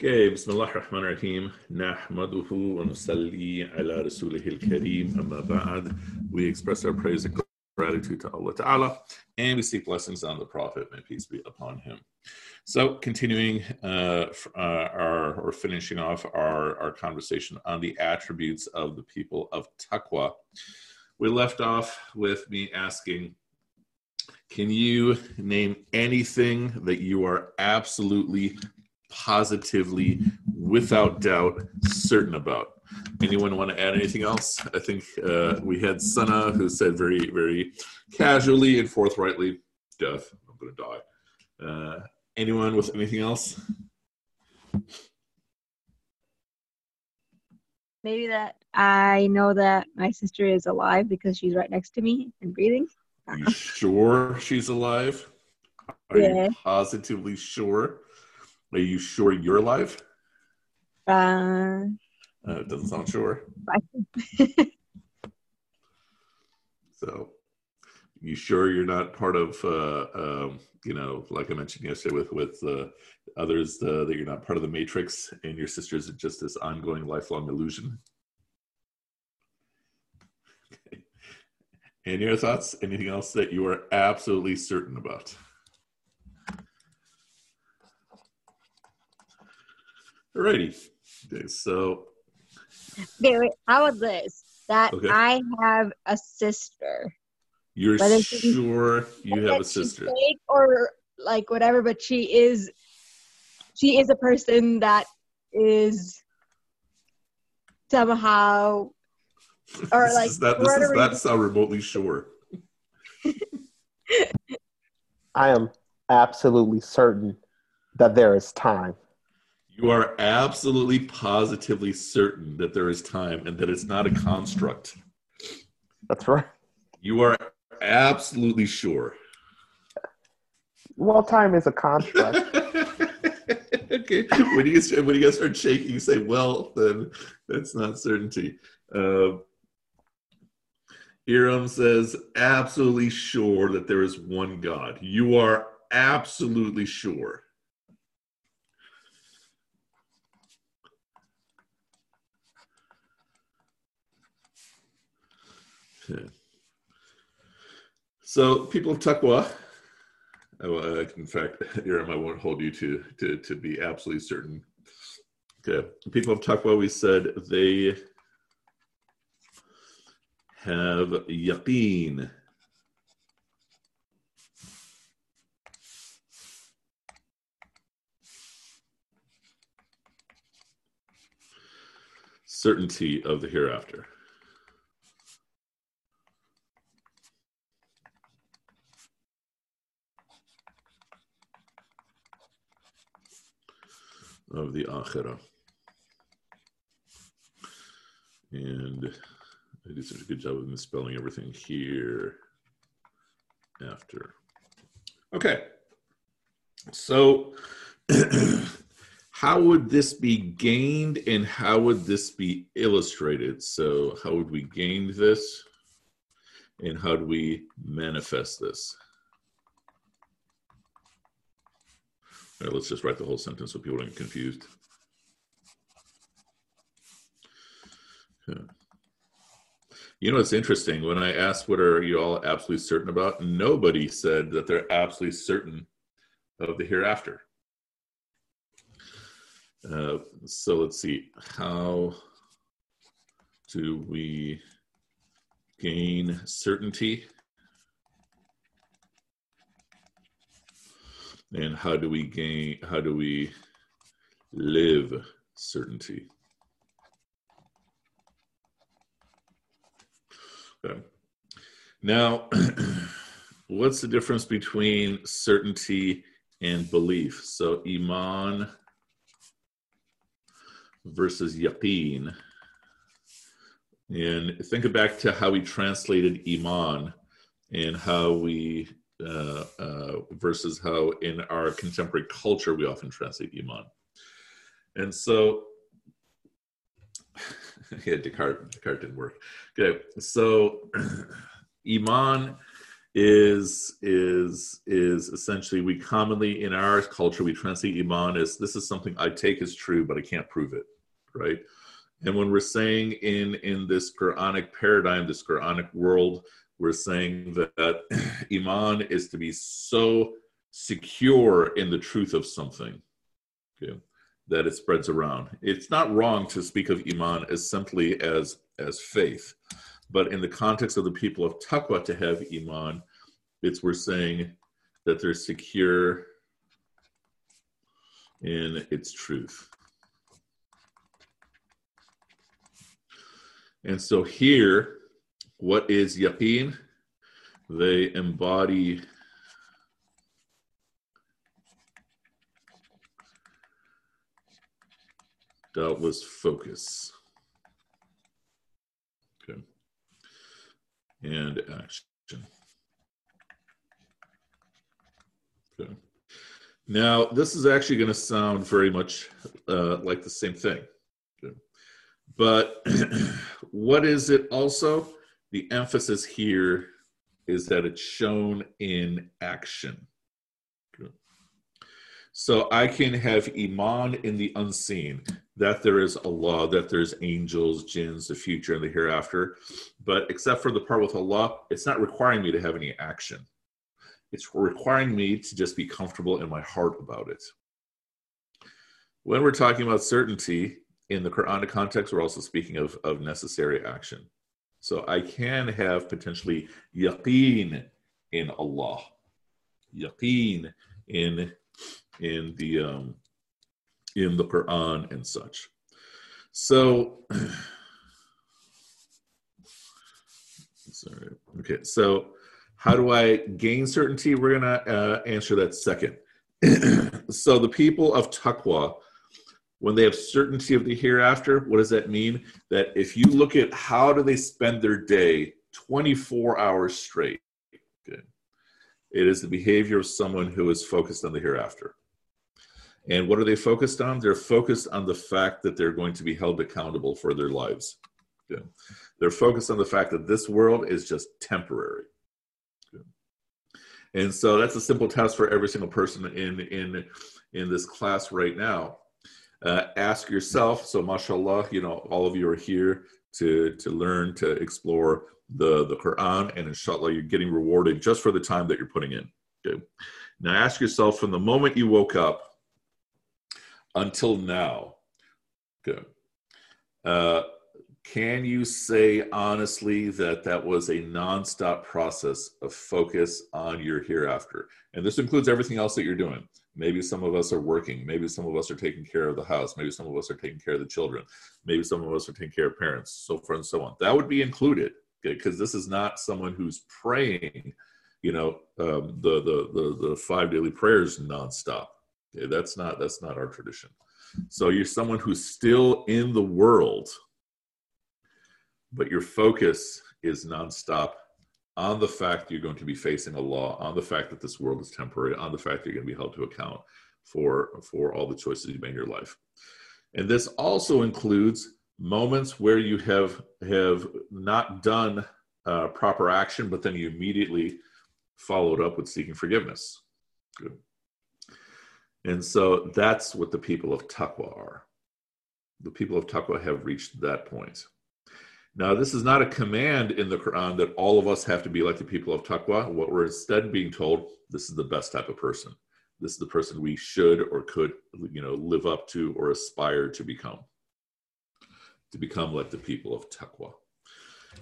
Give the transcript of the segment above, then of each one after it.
Okay, بسم الله الرحمن الرحيم نحمده ونصلي على رسوله الكريم أما بعد We express our praise and gratitude to Allah Ta'ala and we seek blessings on the Prophet, may peace be upon him. So continuing uh, uh, our, or finishing off our, our conversation on the attributes of the people of Taqwa, we left off with me asking, can you name anything that you are absolutely positively, without doubt, certain about. Anyone want to add anything else? I think uh, we had Sana who said very, very casually and forthrightly, death, I'm going to die. Uh, anyone with anything else? Maybe that I know that my sister is alive because she's right next to me and breathing. Are you sure she's alive? Are Yeah. you positively sure? Are you sure you're alive? Uh, Uh, it doesn't sound sure. So, you sure you're not part of, uh, um, you know, like I mentioned yesterday with with uh, others, uh, that you're not part of the matrix, and your sisters are just this ongoing, lifelong illusion. Okay. Any other thoughts? Anything else that you are absolutely certain about? Alrighty. Okay, so okay, wait, how about this? That Okay. I have a sister. you're Whether sure you have a sister. fake or like whatever, but she is she is a person that is somehow or this like is not, this is whatever not sound remotely sure. I am absolutely certain that there is time. You are absolutely positively certain that there is time and that it's not a construct. That's right. You are absolutely sure. Well, time is a construct. okay. When you get, when you guys start shaking, you say, "Well, then that's not certainty." Uh, Iram says, "Absolutely sure that there is one God." You are absolutely sure. So, people of uh, in fact, Iram, I won't hold you to, to, to be absolutely certain. Okay. People of Taqwa, we said they have yaqeen. Certainty of the hereafter. Of the akhirah. And I did such a good job of misspelling everything here after. Okay. So, how would this be gained and how would this be illustrated? So, how would we gain this and how do we manifest this? Right, let's just write the whole sentence so people don't get confused. You know, it's interesting. When I asked what are you all absolutely certain about, nobody said that they're absolutely certain of the hereafter. Uh, so let's see. How do we gain certainty? And how do we gain how do we live certainty? Okay. Now what's the difference between certainty and belief? So iman versus yaqeen. And think back to how we translated iman and how we uh, uh, versus how in our contemporary culture we often translate iman. And so, yeah, Descartes, Descartes didn't work. Okay, so iman is is is essentially we commonly in our culture we translate iman as this is something I take as true, but I can't prove it, right? And when we're saying in in this Quranic paradigm, this Quranic world, we're saying that iman is to be so secure in the truth of something, okay, that it spreads around. It's not wrong to speak of iman as simply as as faith but in the context of the people of Taqwa to have Iman, it's we're saying that they're secure in its truth. And so here, what is yaqeen? They embody doubtless focus. Okay. And action. Okay. Now, this is actually going to sound very much uh, like the same thing. Okay. But what is it also? The emphasis here is that it's shown in action. So I can have Iman in the unseen that there is Allah, that there's angels, jinns, the future, and the hereafter. But except for the part with Allah, it's not requiring me to have any action. It's requiring me to just be comfortable in my heart about it. When we're talking about certainty in the Quranic context, we're also speaking of, of necessary action. So I can have potentially yaqeen in Allah, yaqeen in in the um, in the Quran and such. So, sorry. Okay, so how do I gain certainty? We're to uh, answer that second. so, the people of Taqwa, when they have certainty of the hereafter, what does that mean? That if you look at how do they spend their day 24 hours straight, okay, it is the behavior of someone who is focused on the hereafter. And what are they focused on? They're focused on the fact that they're going to be held accountable for their lives. Okay. They're focused on the fact that this world is just temporary. Okay. And so that's a simple test for every single person in in in this class right now. Uh, ask yourself. So, mashallah, you know, all of you are here to to learn to explore the the Quran, and inshallah, you're getting rewarded just for the time that you're putting in. Okay. Now, ask yourself from the moment you woke up until now. Good. Uh, can you say honestly that that was a nonstop process of focus on your hereafter? And this includes everything else that you're doing. Maybe some of us are working. Maybe some of us are taking care of the house. Maybe some of us are taking care of the children. Maybe some of us are taking care of parents, so forth and so on. That would be included because okay? this is not someone who's praying, you know, um, the, the, the, the five daily prayers nonstop. Okay, that's not that's not our tradition. So you're someone who's still in the world, but your focus is nonstop on the fact you're going to be facing Allah, on the fact that this world is temporary, on the fact you're going to be held to account for for all the choices you made in your life. And this also includes moments where you have have not done uh, proper action, but then you immediately followed up with seeking forgiveness. Good. And so that's what the people of Taqwa are. The people of Taqwa have reached that point. Now, this is not a command in the Quran that all of us have to be like the people of Taqwa. What we're instead being told, this is the best type of person. This is the person we should or could, you know, live up to or aspire to become. To become like the people of Taqwa.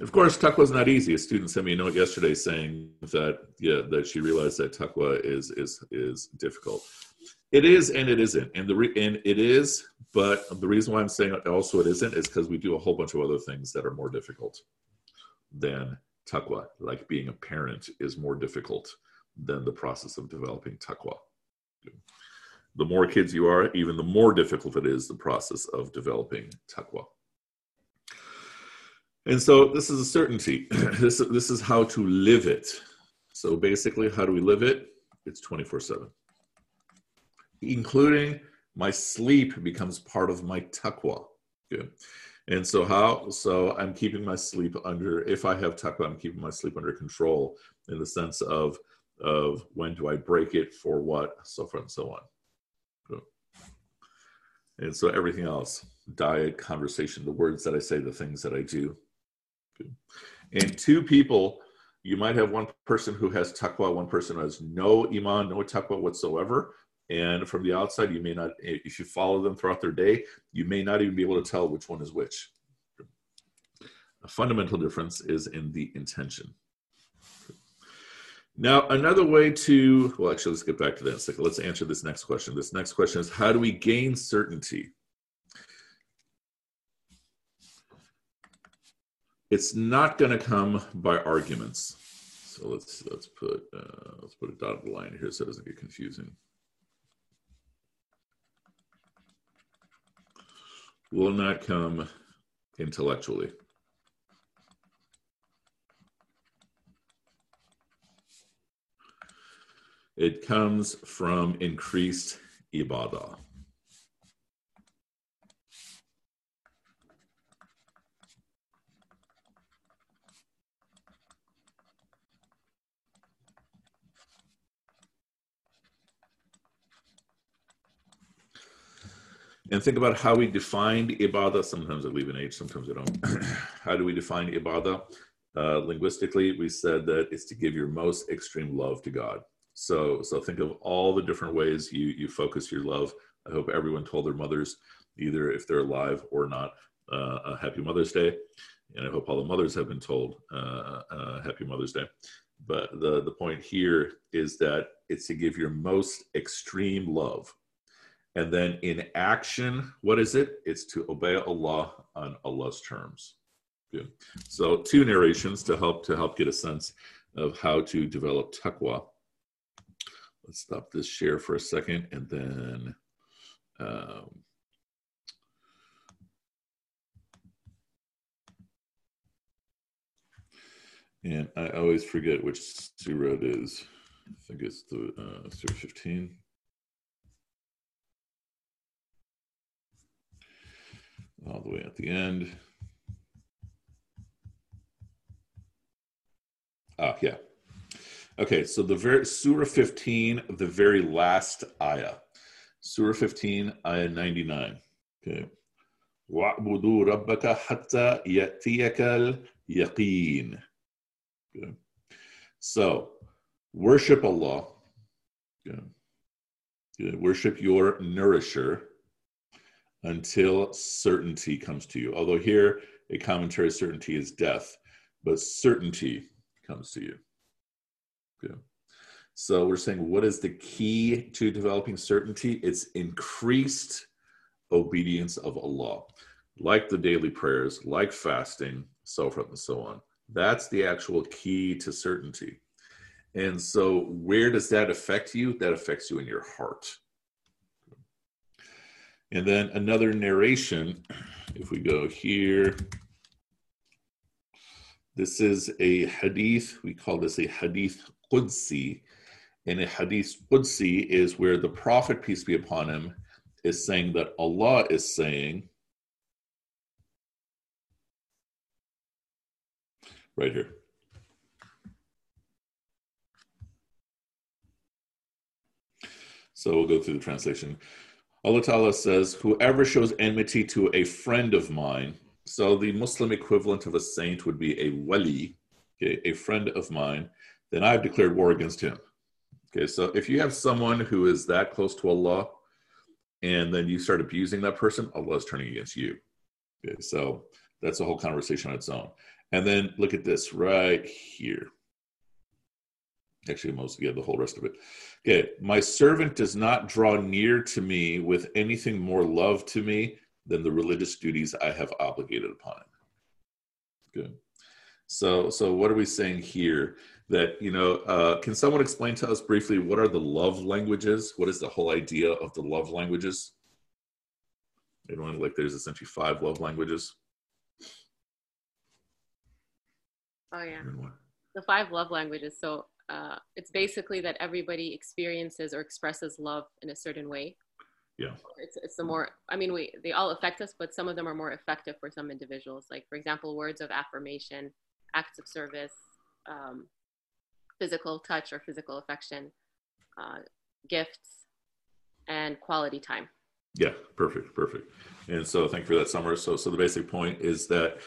Of course, taqwa is not easy. A student sent me a note yesterday saying that yeah, that she realized that taqwa is is is difficult. It is and it isn't, and the re- and it is, but the reason why I'm saying also it isn't is because we do a whole bunch of other things that are more difficult than taqwa. Like being a parent is more difficult than the process of developing taqwa. The more kids you are, even the more difficult it is the process of developing taqwa. And so this is a certainty. this, this is how to live it. So basically, how do we live it? It's 24 7 including my sleep becomes part of my taqwa. Good. And so how? So I'm keeping my sleep under. If I have taqwa, I'm keeping my sleep under control in the sense of of when do I break it for what, so forth and so on. And so everything else, diet, conversation, the words that I say, the things that I do. And two people, you might have one person who has taqwa, one person who has no iman, no taqwa whatsoever. And from the outside, you may not, if you follow them throughout their day, you may not even be able to tell which one is which. A fundamental difference is in the intention. Now, another way to, well, actually, let's get back to that. a second let's answer this next question. This next question is how do we gain certainty? It's not going to come by arguments. So let's let's put uh, let's put a dotted line here so it doesn't get confusing. will not come intellectually. It comes from increased ibadah. And think about how we defined ibadah. Sometimes I leave an H, sometimes I don't. how do we define ibadah? Uh, linguistically, we said that it's to give your most extreme love to God. So, so think of all the different ways you you focus your love. I hope everyone told their mothers, either if they're alive or not, uh, a Happy Mother's Day, and I hope all the mothers have been told uh, uh, Happy Mother's Day. But the the point here is that it's to give your most extreme love and then in action, what is it? It's to obey Allah on Allah's terms. Good. So two narrations to help to help get a sense of how to develop taqwa. Let's stop this share for a second and then um, and I always forget which surah it is. I think it's the uh, surah 15. all the way at the end. Ah, yeah. Okay, so the very Surah 15, the very last ayah. Surah 15, ayah 99. Okay. وَاعْبُدُوا رَبَّكَ حَتَّى يَأْتِيَكَ الْيَقِينَ. Okay. So, worship Allah. Okay. Okay. Worship your nourisher until certainty comes to you. Although here, a commentary certainty is death, but certainty comes to you. Okay. So we're saying, what is the key to developing certainty? It's increased obedience of Allah, like the daily prayers, like fasting, so forth and so on. That's the actual key to certainty. And so, where does that affect you? That affects you in your heart. And then another narration, if we go here, this is a hadith, we call this a hadith Qudsi. And a hadith Qudsi is where the Prophet, peace be upon him, is saying that Allah is saying, right here. So we'll go through the translation. Allah Ta'ala says, Whoever shows enmity to a friend of mine, so the Muslim equivalent of a saint would be a wali, okay, a friend of mine, then I've declared war against him. Okay, so if you have someone who is that close to Allah, and then you start abusing that person, Allah is turning against you. Okay, so that's a whole conversation on its own. And then look at this right here. Actually, most yeah, the whole rest of it. Okay, my servant does not draw near to me with anything more love to me than the religious duties I have obligated upon him. Good. So, so what are we saying here? That you know, uh, can someone explain to us briefly what are the love languages? What is the whole idea of the love languages? Anyone like there's essentially five love languages. Oh yeah, the five love languages. So uh, it's basically that everybody experiences or expresses love in a certain way. Yeah. It's, it's the more, I mean, we, they all affect us, but some of them are more effective for some individuals. Like, for example, words of affirmation, acts of service, um, physical touch or physical affection, uh, gifts, and quality time. Yeah, perfect, perfect. And so, thank you for that, summary. So, so the basic point is that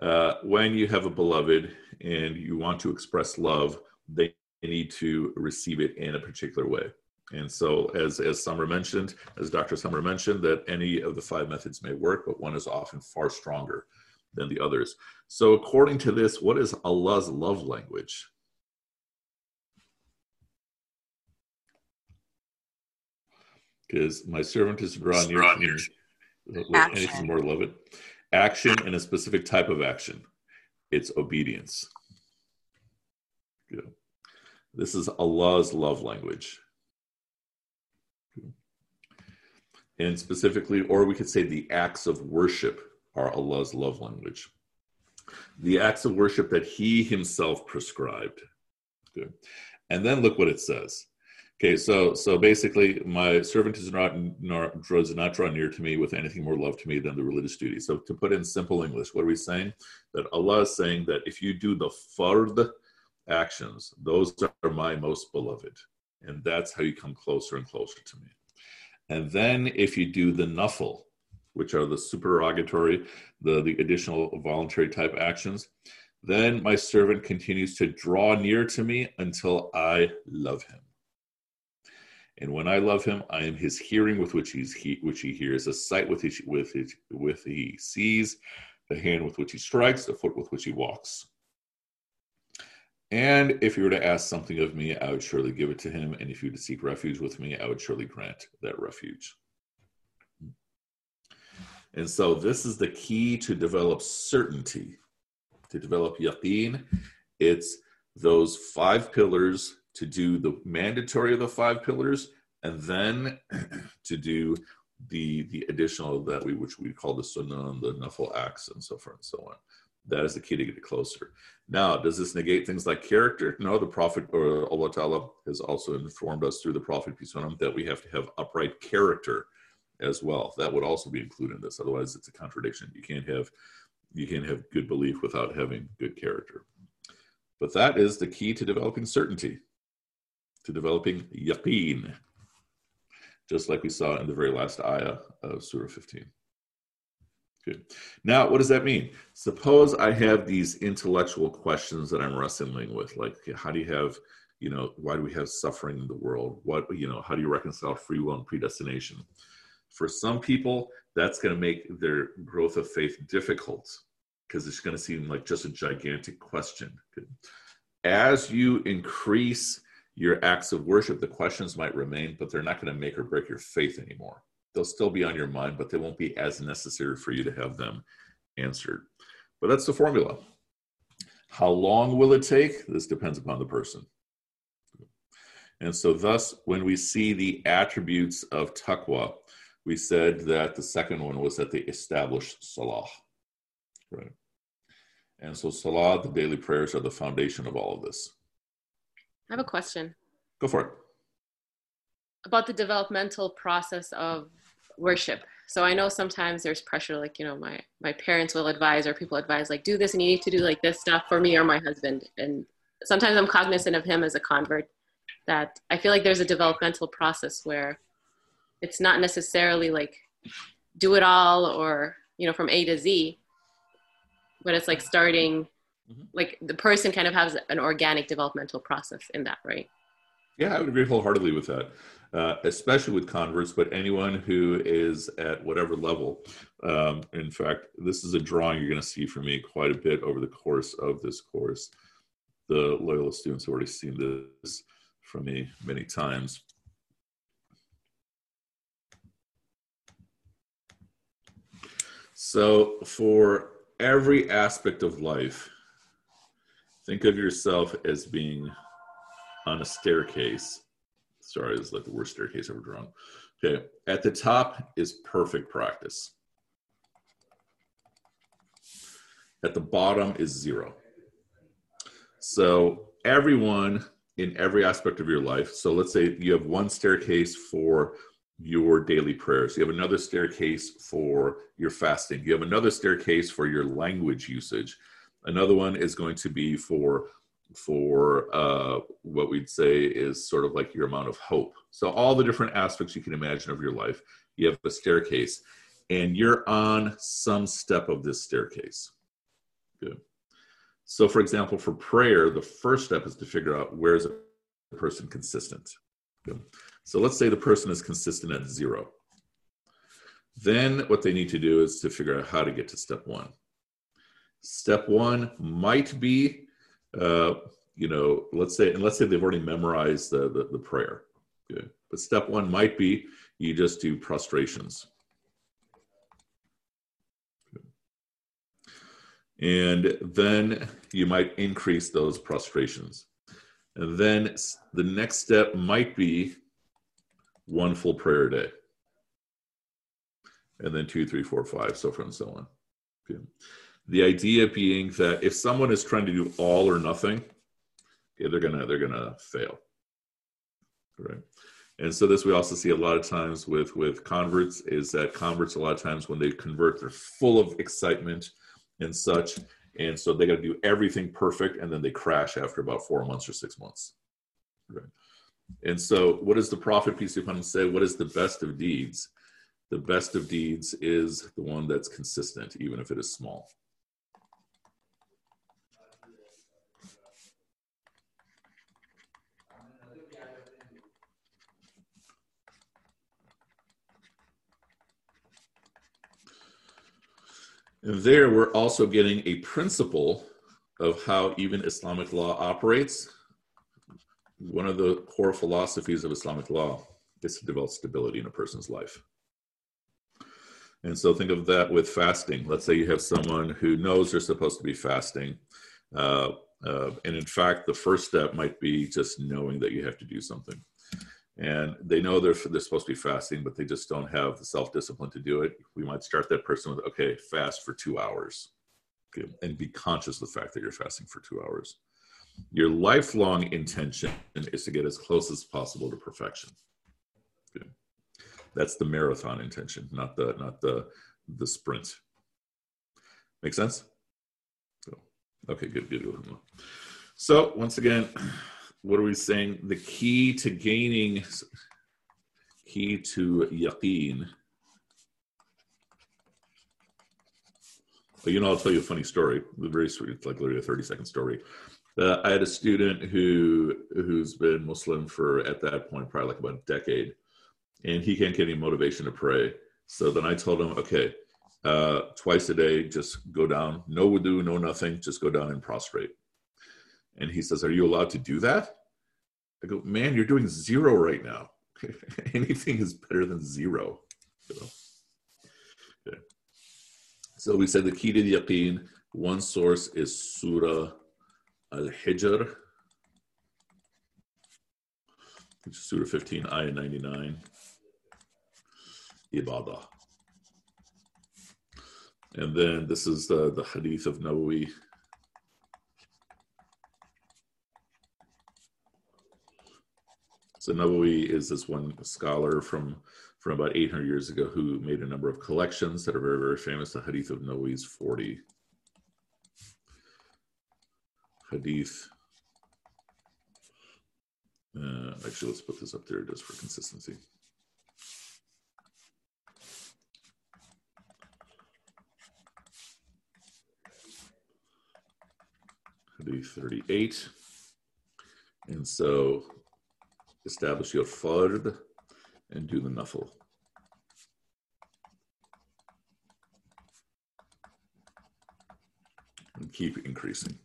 uh, when you have a beloved and you want to express love, they need to receive it in a particular way. And so, as as Summer mentioned, as Dr. Summer mentioned, that any of the five methods may work, but one is often far stronger than the others. So, according to this, what is Allah's love language? Because my servant is drawn near to me anything more love it. Action and a specific type of action. It's obedience. Good. This is Allah's love language. And specifically, or we could say the acts of worship are Allah's love language. The acts of worship that He Himself prescribed. And then look what it says. Okay, so so basically, my servant is not nor, does not draw near to me with anything more love to me than the religious duty. So to put in simple English, what are we saying? That Allah is saying that if you do the fard actions, those are my most beloved, and that's how you come closer and closer to me. And then if you do the nafil, which are the supererogatory, the, the additional voluntary type actions, then my servant continues to draw near to me until I love him. And when I love him, I am his hearing with which he's he, which he hears, a sight with which with with he sees, the hand with which he strikes, the foot with which he walks. And if you were to ask something of me, I would surely give it to him. And if you were to seek refuge with me, I would surely grant that refuge. And so this is the key to develop certainty, to develop yaqeen. It's those five pillars to do the mandatory of the five pillars and then to do the the additional that we which we call the sunnah and the nafil acts and so forth and so on. That is the key to get closer. Now, does this negate things like character? No, the Prophet or Allah Ta'ala has also informed us through the Prophet, peace on him, that we have to have upright character as well. That would also be included in this. Otherwise, it's a contradiction. You can't have you can't have good belief without having good character. But that is the key to developing certainty, to developing yaqeen, just like we saw in the very last ayah of Surah 15. Good. Now, what does that mean? Suppose I have these intellectual questions that I'm wrestling with, like how do you have, you know, why do we have suffering in the world? What, you know, how do you reconcile free will and predestination? For some people, that's going to make their growth of faith difficult because it's going to seem like just a gigantic question. Good. As you increase your acts of worship, the questions might remain, but they're not going to make or break your faith anymore they'll still be on your mind, but they won't be as necessary for you to have them answered. But that's the formula. How long will it take? This depends upon the person. And so, thus, when we see the attributes of taqwa, we said that the second one was that they established salah. Right. And so, salah, the daily prayers, are the foundation of all of this. I have a question. Go for it. About the developmental process of worship. So i know sometimes there's pressure like you know my my parents will advise or people advise like do this and you need to do like this stuff for me or my husband. And sometimes i'm cognizant of him as a convert that i feel like there's a developmental process where it's not necessarily like do it all or you know from a to z but it's like starting mm-hmm. like the person kind of has an organic developmental process in that right? Yeah i would agree wholeheartedly with that uh, especially with converts, but anyone who is at whatever level. Um, in fact, this is a drawing you're going to see from me quite a bit over the course of this course. The Loyola students have already seen this from me many times. So, for every aspect of life, think of yourself as being on a staircase sorry, it's like the worst staircase ever drawn. Okay, at the top is perfect practice. At the bottom is zero. So everyone in every aspect of your life. So let's say you have one staircase for your daily prayers. You have another staircase for your fasting. You have another staircase for your language usage. Another one is going to be for for uh, what we'd say is sort of like your amount of hope. So all the different aspects you can imagine of your life, you have a staircase, and you're on some step of this staircase. Good. So, for example, for prayer, the first step is to figure out where is a person consistent. Good. So let's say the person is consistent at zero. Then what they need to do is to figure out how to get to step one. Step one might be, uh, you know, let's say, and let's say they've already memorized the, the, the prayer. Good. But step one might be you just do prostrations. And then you might increase those prostrations. And then the next step might be one full prayer a day. And then two, three, four, five, so forth and so on. Okay. The idea being that if someone is trying to do all or nothing, okay, they're gonna they're gonna fail. Right. And so this we also see a lot of times with with converts is that converts a lot of times when they convert, they're full of excitement and such. And so they got to do everything perfect, and then they crash after about four months or six months. Right. And so, what does the prophet, peace be upon him, say? What is the best of deeds? The best of deeds is the one that's consistent, even if it is small. And there, we're also getting a principle of how even Islamic law operates one of the core philosophies of Islamic law is to develop stability in a person's life. And so think of that with fasting. Let's say you have someone who knows they're supposed to be fasting. Uh, uh, and in fact, the first step might be just knowing that you have to do something. And they know they're, they're supposed to be fasting, but they just don't have the self discipline to do it. We might start that person with, okay, fast for two hours. Okay, and be conscious of the fact that you're fasting for two hours. Your lifelong intention is to get as close as possible to perfection. Okay. That's the marathon intention, not the not the the sprint. Make sense? So, okay, good, good, good. So once again, what are we saying? The key to gaining key to yaqeen. you know, I'll tell you a funny story. Very sweet, like literally a 30 second story. Uh, I had a student who who's been Muslim for at that point probably like about a decade, and he can't get any motivation to pray. So then I told him, okay, uh, twice a day, just go down, no wudu, no nothing, just go down and prostrate. And he says, "Are you allowed to do that?" I go, "Man, you're doing zero right now. Anything is better than zero." So, okay. so we said the key to the yaqeen. One source is Surah Al-Hijr, which is Surah 15, Ayah 99. Ibadah. And then this is the, the Hadith of Nawawi. So Nawawi is this one scholar from from about 800 years ago who made a number of collections that are very, very famous. The Hadith of Nawawi's 40 hadith. Uh, actually, let's put this up there just for consistency. Hadith 38. And so establish your fard and do the nafil. And keep increasing.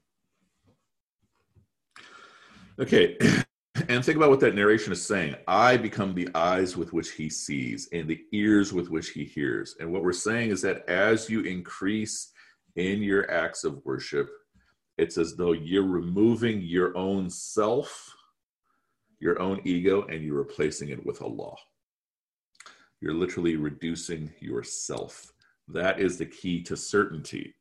Okay. And think about what that narration is saying. I become the eyes with which he sees and the ears with which he hears. And what we're saying is that as you increase in your acts of worship, it's as though you're removing your own self, your own ego, and you're replacing it with Allah. You're literally reducing yourself. That is the key to certainty.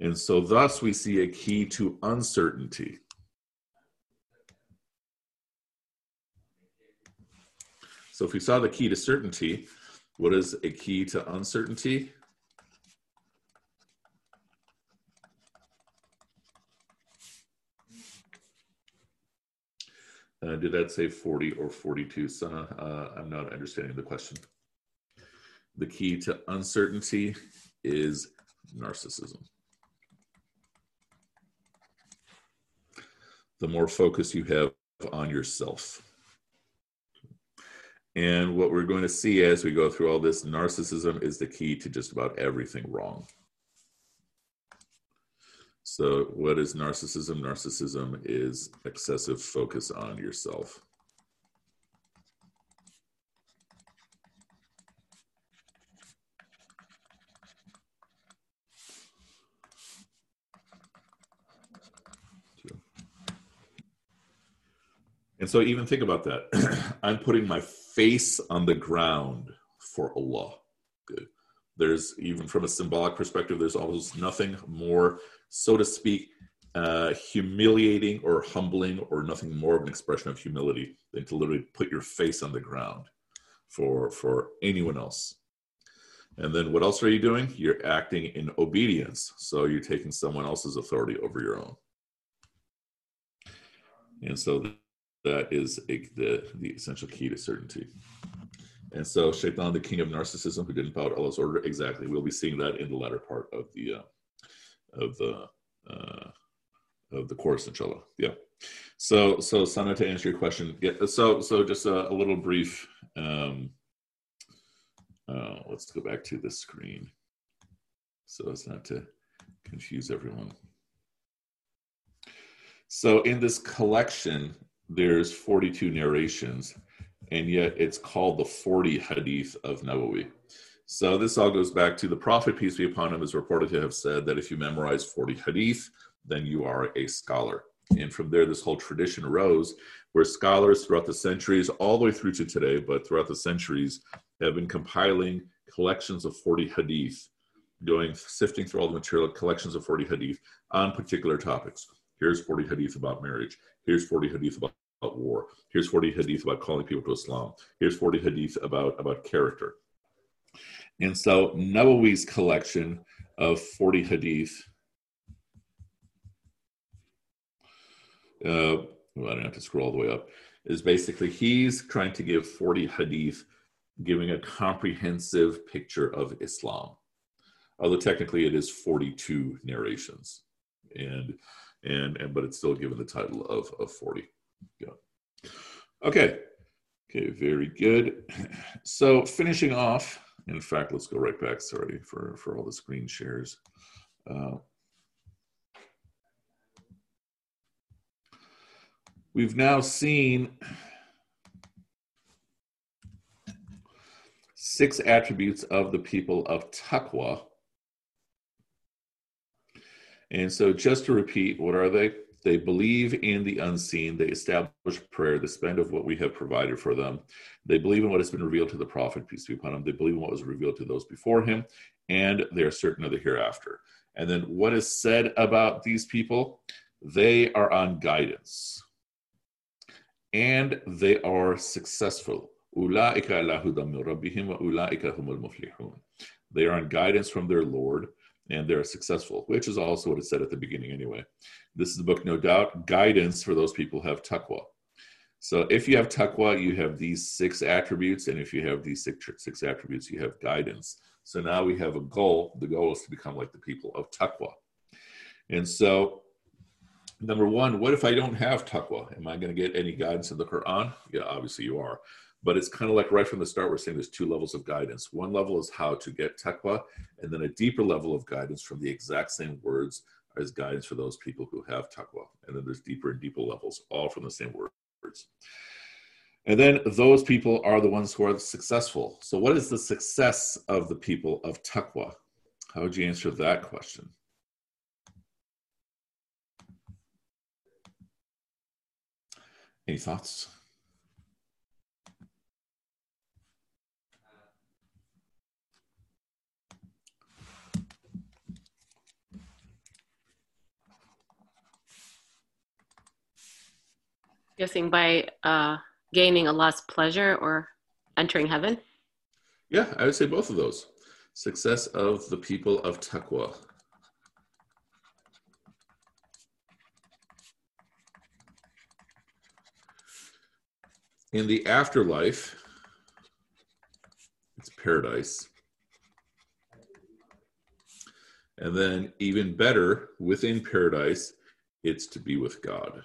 And so, thus, we see a key to uncertainty So if we saw the key to certainty, what is a key to uncertainty? Uh, did that say 40 or 42, Sana? Uh, I'm not understanding the question. The key to uncertainty is narcissism. The more focus you have on yourself. And what we're going to see as we go through all this, narcissism is the key to just about everything wrong. So, what is narcissism? Narcissism is excessive focus on yourself. And so, even think about that. I'm putting my face on the ground for Allah. There's even from a symbolic perspective, there's almost nothing more so to speak, uh, humiliating or humbling or nothing more of an expression of humility than to literally put your face on the ground for for anyone else. And then what else are you doing? You're acting in obedience. So you're taking someone else's authority over your own. And so that is a, the the essential key to certainty and so shaitan the king of narcissism who didn't follow allah's order exactly we'll be seeing that in the latter part of the uh, of the uh, of the course, inshallah. Yeah. So, so Sana, to answer your question, yeah, so so just a, a little brief. Um, uh, let's go back to the screen, so as not to confuse everyone. So, in this collection, there's 42 narrations, and yet it's called the 40 Hadith of Nawawi. So this all goes back to the Prophet, peace be upon him, is reported to have said that if you memorize 40 hadith, then you are a scholar. And from there, this whole tradition arose where scholars throughout the centuries, all the way through to today, but throughout the centuries, have been compiling collections of 40 hadith, going sifting through all the material, collections of 40 hadith on particular topics. Here's 40 hadith about marriage. Here's 40 hadith about, about war. Here's 40 hadith about calling people to Islam. Here's 40 hadith about, about character. And so Nawawi's collection of 40 hadith, uh, I don't have to scroll all the way up, is basically he's trying to give 40 hadith, giving a comprehensive picture of Islam. Although technically it is 42 narrations. And and and but it's still given the title of, of 40. Yeah. Okay. Okay, very good. So finishing off in fact, let's go right back, sorry, for, for all the screen shares. Uh, we've now seen six attributes of the people of Taqwa. And so just to repeat, what are they? They believe in the unseen. They establish prayer, the spend of what we have provided for them. They believe in what has been revealed to the prophet, peace be upon him. They believe in what was revealed to those before him, and they are certain of the hereafter. And then what is said about these people? They are on guidance and they are successful. They are on guidance from their Lord and they're successful, which is also what it said at the beginning anyway. This is the book, no doubt. Guidance for those people have taqwa. So if you have taqwa, you have these six attributes, and if you have these six, six attributes, you have guidance. So now we have a goal. The goal is to become like the people of taqwa. And so, number one, what if I don't have taqwa? Am I going to get any guidance in the Quran? Yeah, obviously you are. But it's kind of like right from the start, we're saying there's two levels of guidance. One level is how to get taqwa, and then a deeper level of guidance from the exact same words as guidance for those people who have taqwa. And then there's deeper and deeper levels, all from the same words. And then those people are the ones who are successful. So, what is the success of the people of taqwa? How would you answer that question? Any thoughts? Guessing by uh, gaining Allah's pleasure or entering heaven? Yeah, I would say both of those. Success of the people of taqwa. In the afterlife, it's paradise. And then, even better, within paradise, it's to be with God.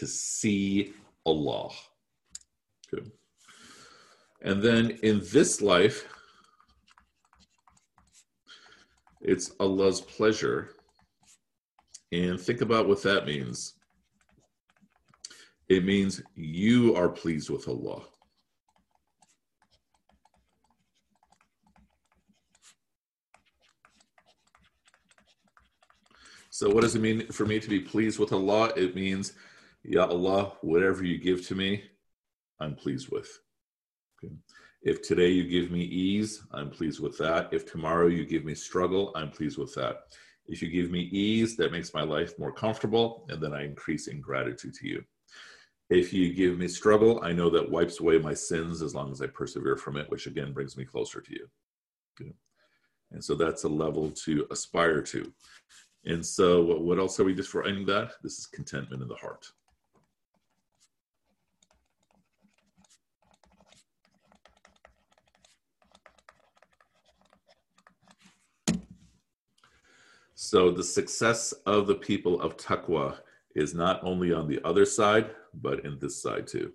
To see Allah. Good. And then in this life, it's Allah's pleasure. And think about what that means. It means you are pleased with Allah. So, what does it mean for me to be pleased with Allah? It means, Ya Allah, whatever you give to me, I'm pleased with. Okay. If today you give me ease, I'm pleased with that. If tomorrow you give me struggle, I'm pleased with that. If you give me ease, that makes my life more comfortable, and then I increase in gratitude to you. If you give me struggle, I know that wipes away my sins as long as I persevere from it, which again brings me closer to you. Okay. And so that's a level to aspire to. And so, what else are we just for ending that? This is contentment in the heart. So, the success of the people of taqwa is not only on the other side, but in this side too.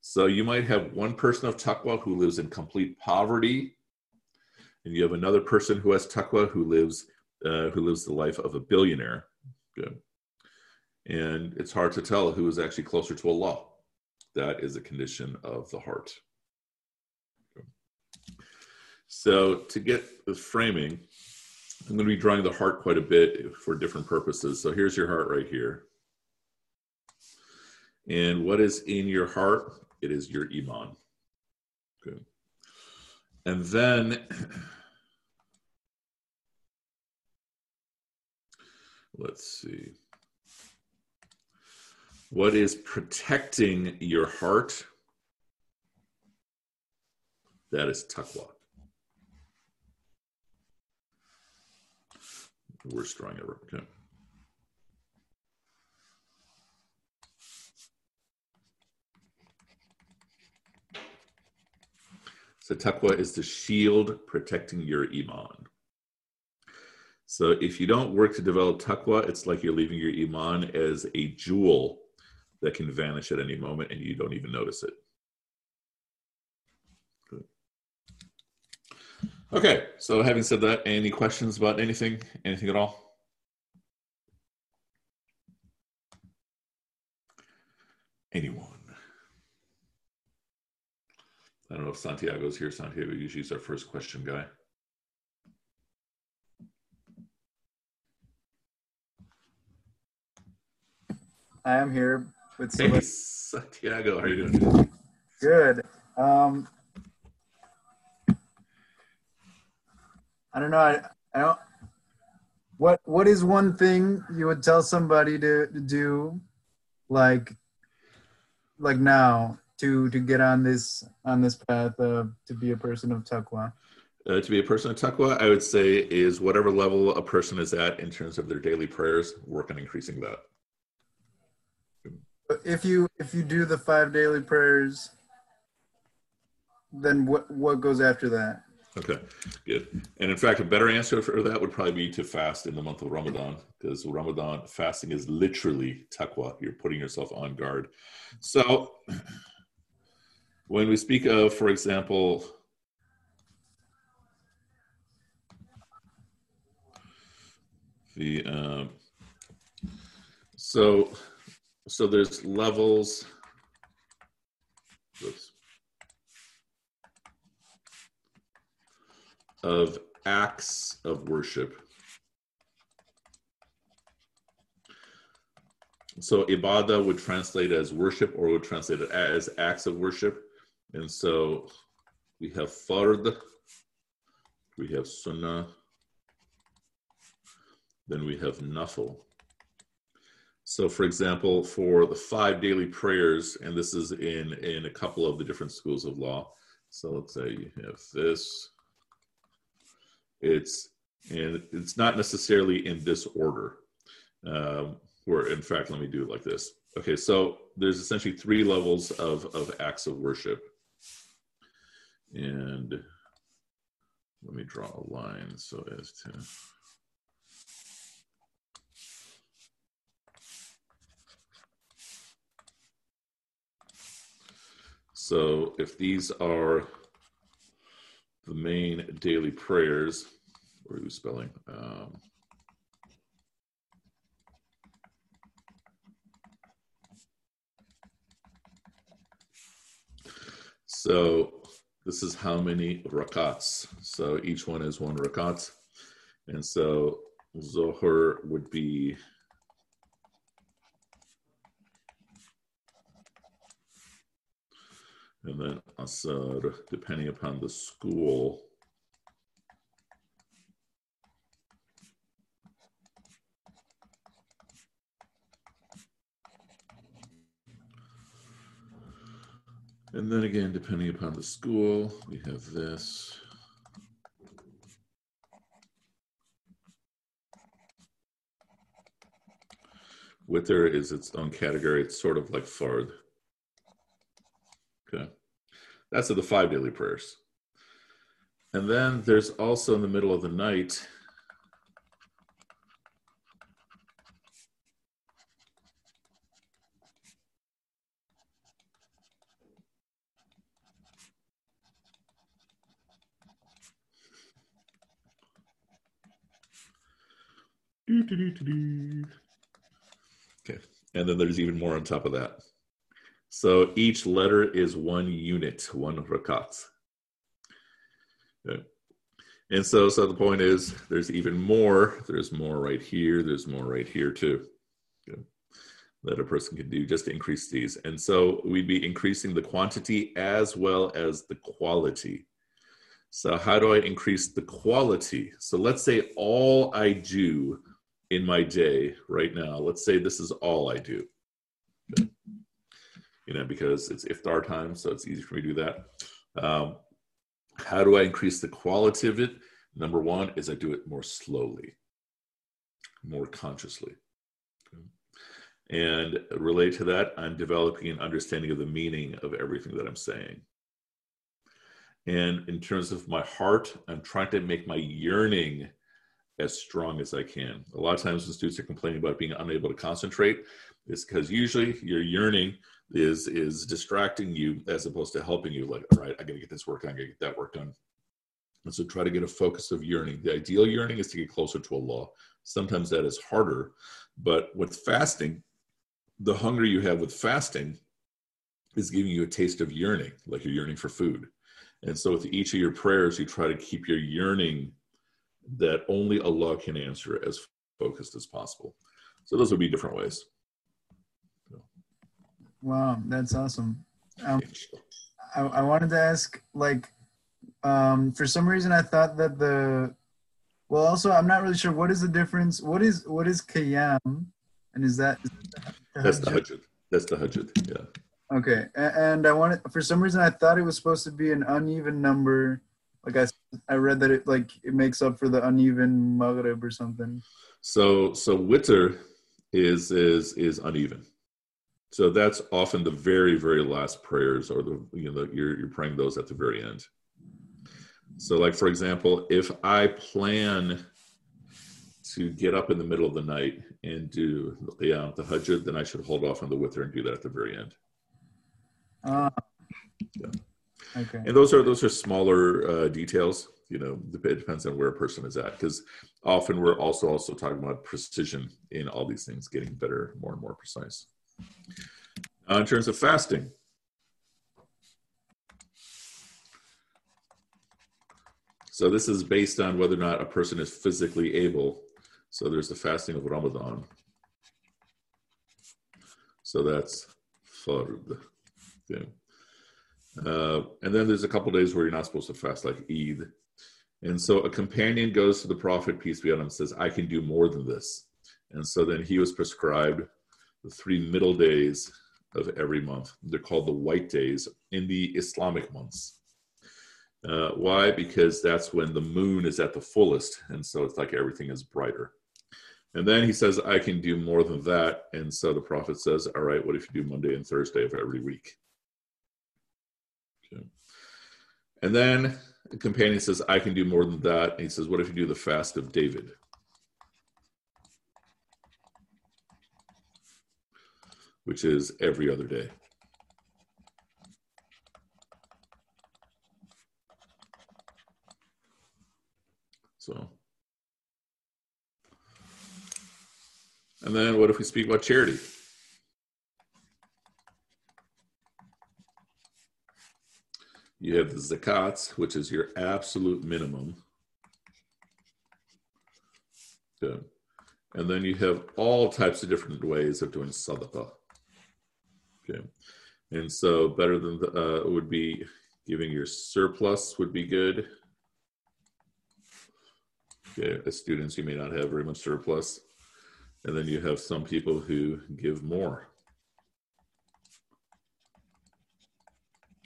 So, you might have one person of taqwa who lives in complete poverty, and you have another person who has taqwa who lives uh, who lives the life of a billionaire. Good. And it's hard to tell who is actually closer to Allah. That is a condition of the heart. So to get the framing, I'm going to be drawing the heart quite a bit for different purposes. So here's your heart right here. And what is in your heart? It is your iman. Good. And then let's see. What is protecting your heart? That is taqwa. We're strong ever. Okay. So taqwa is the shield protecting your iman. So if you don't work to develop taqwa, it's like you're leaving your iman as a jewel that can vanish at any moment and you don't even notice it. Okay, so having said that, any questions about anything? Anything at all? Anyone? I don't know if Santiago's here. Santiago usually is our first question guy. I am here with Hey, Santiago, how are you doing? Good. Um, I don't know. I, I don't. What What is one thing you would tell somebody to, to do, like, like now, to to get on this on this path of to be a person of taqwa? Uh, to be a person of taqwa, I would say is whatever level a person is at in terms of their daily prayers, work on increasing that if you if you do the five daily prayers, then what what goes after that? Okay, good. And in fact, a better answer for that would probably be to fast in the month of Ramadan, because Ramadan fasting is literally taqwa. You're putting yourself on guard. So, when we speak of, for example, the um, so so there's levels. Oops, of acts of worship. So ibadah would translate as worship or would translate as acts of worship. And so we have fard, we have sunnah, then we have nafil. So, for example, for the five daily prayers, and this is in in a couple of the different schools of law. So let's say you have this. It's and it's not necessarily in this order. Um, where in fact, let me do it like this. Okay, so there's essentially three levels of of acts of worship, and let me draw a line so as to. So if these are the main daily prayers, or are you spelling? Um, so this is how many rakats. So each one is one rakat. And so Zuhr would be and then Asar, depending upon the school. And then again, depending upon the school, we have this. Witr is its own category. It's sort of like Fard. Okay. That's of the five daily prayers. And then there's also in the middle of the night, Okay, and then there's even more on top of that. So each letter is one unit, one rakat. Okay. And so, so the point is, there's even more. There's more right here. There's more right here too. Okay. That a person can do just to increase these. And so we'd be increasing the quantity as well as the quality. So how do I increase the quality? So let's say all I do in my day right now, let's say this is all I do. Okay you know, because it's iftar time, so it's easy for me to do that. Um, how do I increase the quality of it? Number one is I do it more slowly, more consciously. And relate to that, I'm developing an understanding of the meaning of everything that I'm saying. And in terms of my heart, I'm trying to make my yearning as strong as I can. A lot of times when students are complaining about being unable to concentrate, it's because usually your yearning is is distracting you as opposed to helping you like all right i gotta get this work done i gotta get that work done. And so try to get a focus of yearning. The ideal yearning is to get closer to allah. Sometimes that is harder but with fasting the hunger you have with fasting is giving you a taste of yearning like you're yearning for food. And so with each of your prayers you try to keep your yearning that only allah can answer as focused as possible. So those would be different ways Wow, that's awesome. Um, I, I wanted to ask, like, um, for some reason, I thought that the, well, also, I'm not really sure what is the difference. What is what is Qiyam, and is that? Is that the That's Tahajjud. That's Tahajjud. Yeah. Okay, and I wanted for some reason I thought it was supposed to be an uneven number. Like I, I read that it like it makes up for the uneven Maghrib or something. So so witr is is is uneven. So that's often the very, very last prayers, or the you know you're you're praying those at the very end. So, like for example, if I plan to get up in the middle of the night and do yeah, the hajj, then I should hold off on the witr and do that at the very end. Uh, yeah. Okay. And those are those are smaller uh, details. You know, it depends on where a person is at, because often we're also also talking about precision in all these things, getting better, more and more precise. Now, in terms of fasting, so this is based on whether or not a person is physically able. So there's the fasting of Ramadan. So that's fard. Uh, and then there's a couple days where you're not supposed to fast, like Eid. And so a companion goes to the Prophet, peace be on him, says, I can do more than this. And so then he was prescribed the three middle days of every month. They're called the white days in the Islamic months. Uh, why? Because that's when the moon is at the fullest, and so it's like everything is brighter. And then he says, I can do more than that. And so the prophet says, All right, what if you do Monday and Thursday of every week? Okay. And then the companion says, I can do more than that. And he says, What if you do the fast of David? Which is every other day. So, and then what if we speak about charity? You have the zakats, which is your absolute minimum. Good. And then you have all types of different ways of doing sadaqah. Okay. And so better than the, uh, would be giving your surplus would be good. Okay. As students, you may not have very much surplus. And then you have some people who give more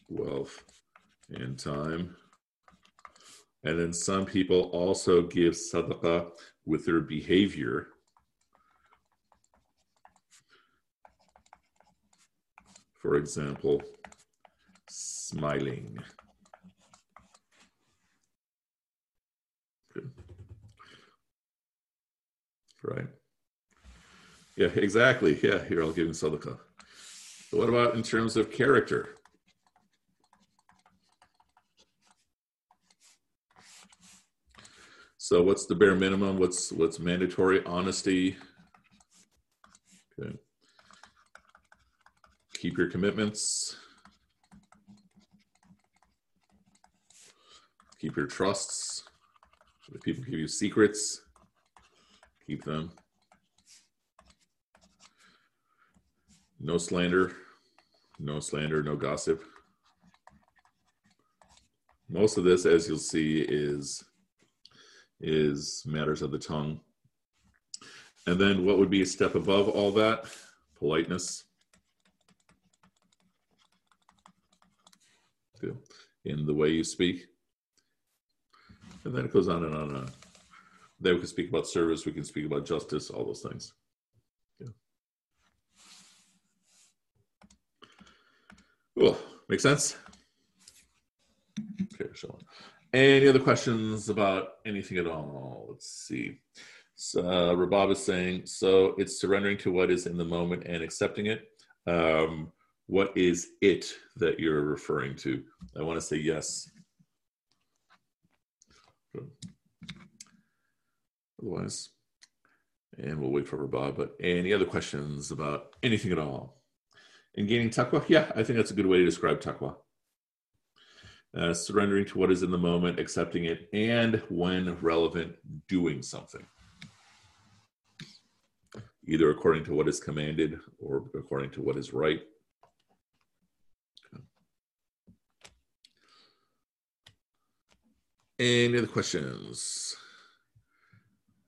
wealth and time. And then some people also give sadaqah with their behavior. For example, smiling. Good. Right. Yeah, exactly. Yeah, here I'll give him sadaqah. But what about in terms of character? So what's the bare minimum? What's what's mandatory? Honesty. Okay. Keep your commitments. Keep your trusts. If people give you secrets, keep them. No slander. No slander, no gossip. Most of this, as you'll see, is is matters of the tongue. And then what would be a step above all that? Politeness. In the way you speak. And then it goes on and on and on. Then we can speak about service, we can speak about justice, all those things. Yeah. Cool. Make sense? Okay, Sean. Any other questions about anything at all? Let's see. So, uh, Rabab is saying, so it's surrendering to what is in the moment and accepting it. Um, what is it that you're referring to? I want to say yes. Otherwise, and we'll wait for Rabab. But any other questions about anything at all? In gaining taqwa? Yeah, I think that's a good way to describe taqwa uh, surrendering to what is in the moment, accepting it, and when relevant, doing something. Either according to what is commanded or according to what is right. Any other questions?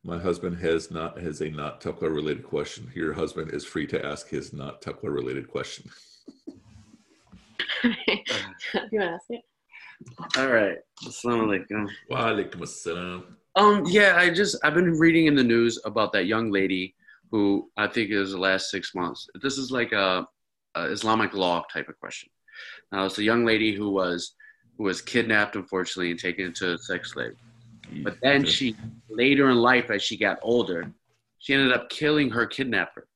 My husband has not has a not taqwa related question. Your husband is free to ask his not taqwa related question. you want to ask it? All right. Assalamu alaikum. Wa alaikum assalam. Um, yeah, I just I've been reading in the news about that young lady who I think is the last six months. This is like a, a Islamic law type of question. Now it's a young lady who was who was kidnapped, unfortunately, and taken into a sex slave. But then she later in life, as she got older, she ended up killing her kidnapper.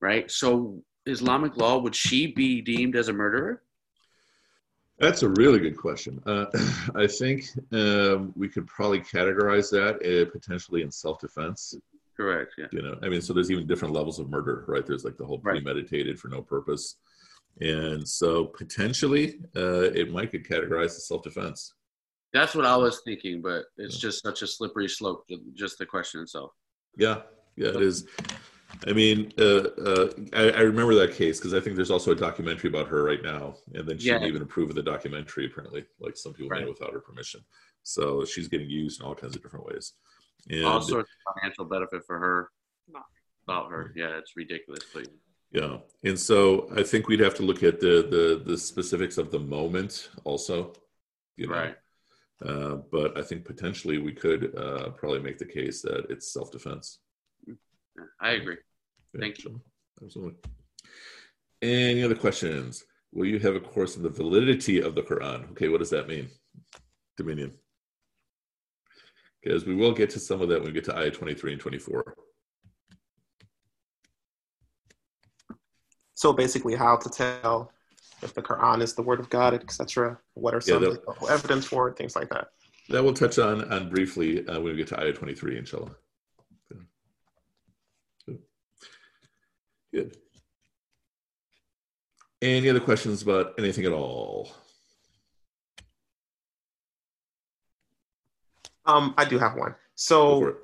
Right. So Islamic law would she be deemed as a murderer? That's a really good question. Uh, I think um, we could probably categorize that uh, potentially in self-defense. Correct. Yeah. You know, I mean, so there's even different levels of murder, right? There's like the whole Right. premeditated for no purpose, and so potentially uh, it might get categorized as self-defense. That's what I was thinking, but it's just such a slippery slope. Just the question itself. Yeah, yeah, it is. I mean, uh, uh, I, I remember that case because I think there's also a documentary about her right now, and then she Yeah. didn't even approve of the documentary. Apparently, like some people made Right. it without her permission. So she's getting used in all kinds of different ways. And All sorts of financial benefit for her. about her. Yeah, it's ridiculous. But Yeah, and so I think we'd have to look at the the the specifics of the moment also. You know? right. Uh, but I think potentially we could uh, probably make the case that it's self defense. I agree. Thank you. Absolutely. Any other questions? Will you have a course on the validity of the Quran? Okay, what does that mean? Dominion. Because we will get to some of that when we get to ayah 23 and 24. So basically, how to tell if the Quran is the word of God, etc. What are some Yeah, evidence for it, things like that. That we'll touch on on briefly uh, when we get to ayah 23, inshallah. Good. Any other questions about anything at all? Um, I do have one. So,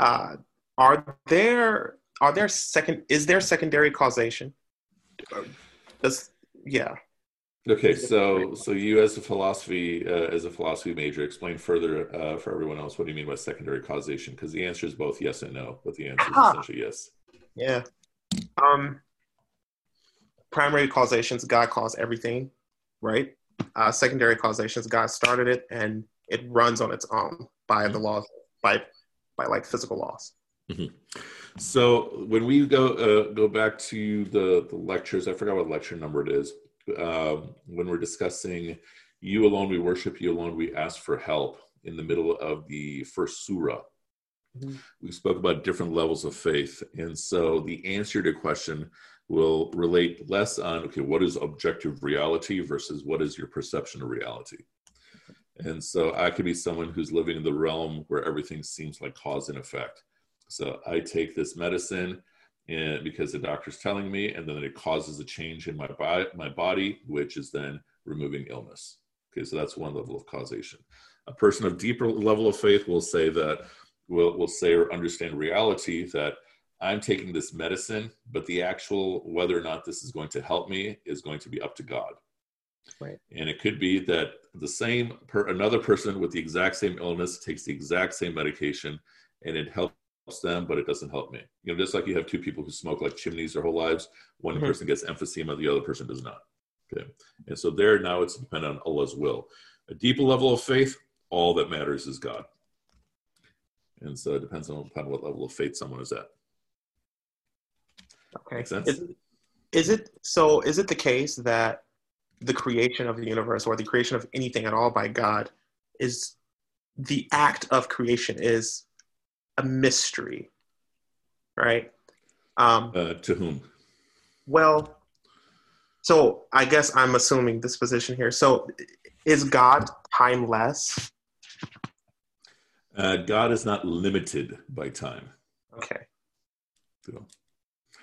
uh, are there are there second is there secondary causation? Does yeah. Okay, so so you as a philosophy uh, as a philosophy major, explain further uh, for everyone else what do you mean by secondary causation? Because the answer is both yes and no, but the answer is Ah. essentially yes. Yeah. Um, primary causations, God caused everything, right? Uh, secondary causations, God started it and it runs on its own by the laws, by by like physical laws. So when we go uh, go back to the the lectures, I forgot what lecture number it is. Um, when we're discussing "You alone we worship, You alone we ask for help" in the middle of the first surah, Mhm. we spoke about different levels of faith, and so the answer to question will relate less on okay, what is objective reality versus what is your perception of reality. And so I could be someone who's living in the realm where everything seems like cause and effect. So I take this medicine and because the doctor's telling me, and then it causes a change in my body, my body, which is then removing illness. Okay, so that's one level of causation. A person of deeper level of faith will say that will will say or understand reality that I'm taking this medicine, but the actual whether or not this is going to help me is going to be up to God. Right. And it could be that the same per another person with the exact same illness takes the exact same medication and it helps them, but it doesn't help me. You know, just like you have two people who smoke like chimneys their whole lives, one Mhm. person gets emphysema, the other person does not. Okay. And so there now it's dependent on Allah's will. A deeper level of faith, all that matters is God. And so it depends on upon what level of faith someone is at. Okay. Is, is it so? Is it the case that the creation of the universe or the creation of anything at all by God is the act of creation is a mystery, right? Um, Uh, to whom? Well, so I guess I'm assuming this position here. So is God timeless? Uh, God is not limited by time. Okay. So,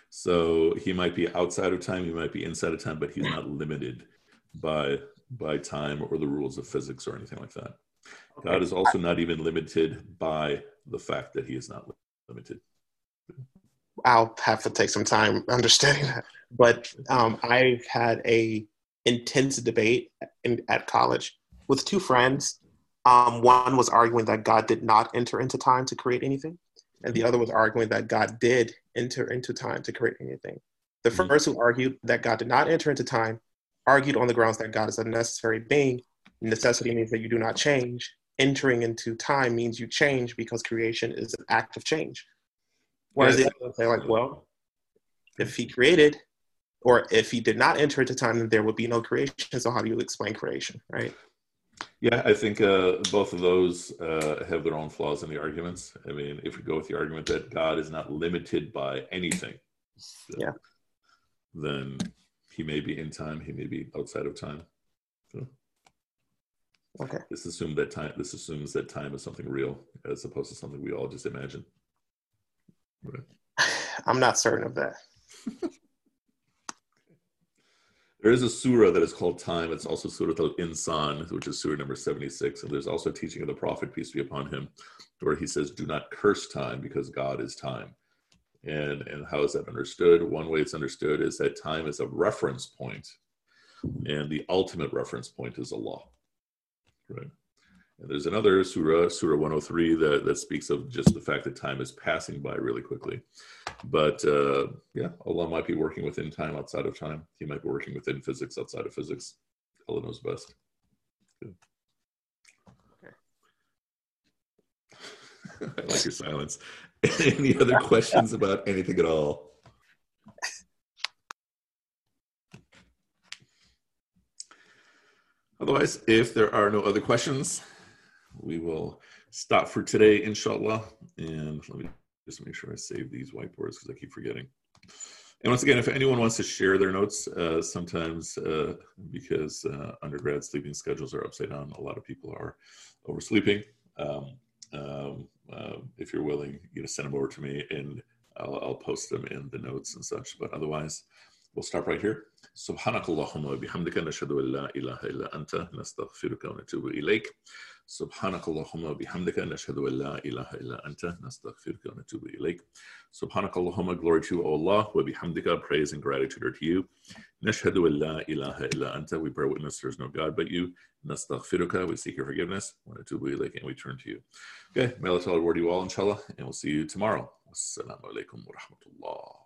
so he might be outside of time, he might be inside of time, but he's not limited by by time or the rules of physics or anything like that. God is also not even limited by the fact that he is not limited. I'll have to take some time understanding that. But um, I've had a intense debate in, at college with two friends. Um, one was arguing that God did not enter into time to create anything, and the other was arguing that God did enter into time to create anything. The Mhm. first who argued that God did not enter into time argued on the grounds that God is a necessary being. Necessity means that you do not change. Entering into time means you change because creation is an act of change. Whereas Yes. the other say, like, well, if he created, or if he did not enter into time, then there would be no creation. So how do you explain creation, right? Yeah, I think uh, both of those uh, have their own flaws in the arguments. I mean, if we go with the argument that God is not limited by anything, Yeah. then he may be in time, he may be outside of time. So Okay. this assumes that time. This assumes that time is something real, as opposed to something we all just imagine. Right. I'm not certain of that. There is a surah that is called Time. It's also Surah Al Insan, which is surah number 76. And there's also a teaching of the Prophet, peace be upon him, where he says, Do not curse time because God is time. And, and how is that understood? One way it's understood is that time is a reference point, and the ultimate reference point is Allah. Right? And there's another surah, Surah 103, that, that speaks of just the fact that time is passing by really quickly. But uh, yeah, Allah might be working within time outside of time. He might be working within physics outside of physics. Allah knows best. Good. I like your silence. Any other questions about anything at all? Otherwise, if there are no other questions, we will stop for today, inshallah. And let me just make sure I save these whiteboards because I keep forgetting. And once again, if anyone wants to share their notes, uh, sometimes uh, because uh, undergrad sleeping schedules are upside down, a lot of people are oversleeping. Um, um, uh, if you're willing, you know, send them over to me and I'll, I'll post them in the notes and such. But otherwise, we'll stop right here. سبحانك اللهم وبحمدك نشهد أن لا إله إلا أنت نستغفرك ونتوب إليك سبحانك اللهم وبحمدك نشهد أن لا إله إلا أنت نستغفرك ونتوب إليك سبحانك اللهم glory to you O Allah وبحمدك praise and gratitude are to you نشهد أن لا إله إلا أنت we bear witness there is no God but you نستغفرك we seek your forgiveness ونتوب إليك and we turn to you okay may Allah reward you all inshallah and we'll see you tomorrow Assalamu alaikum wa rahmatullah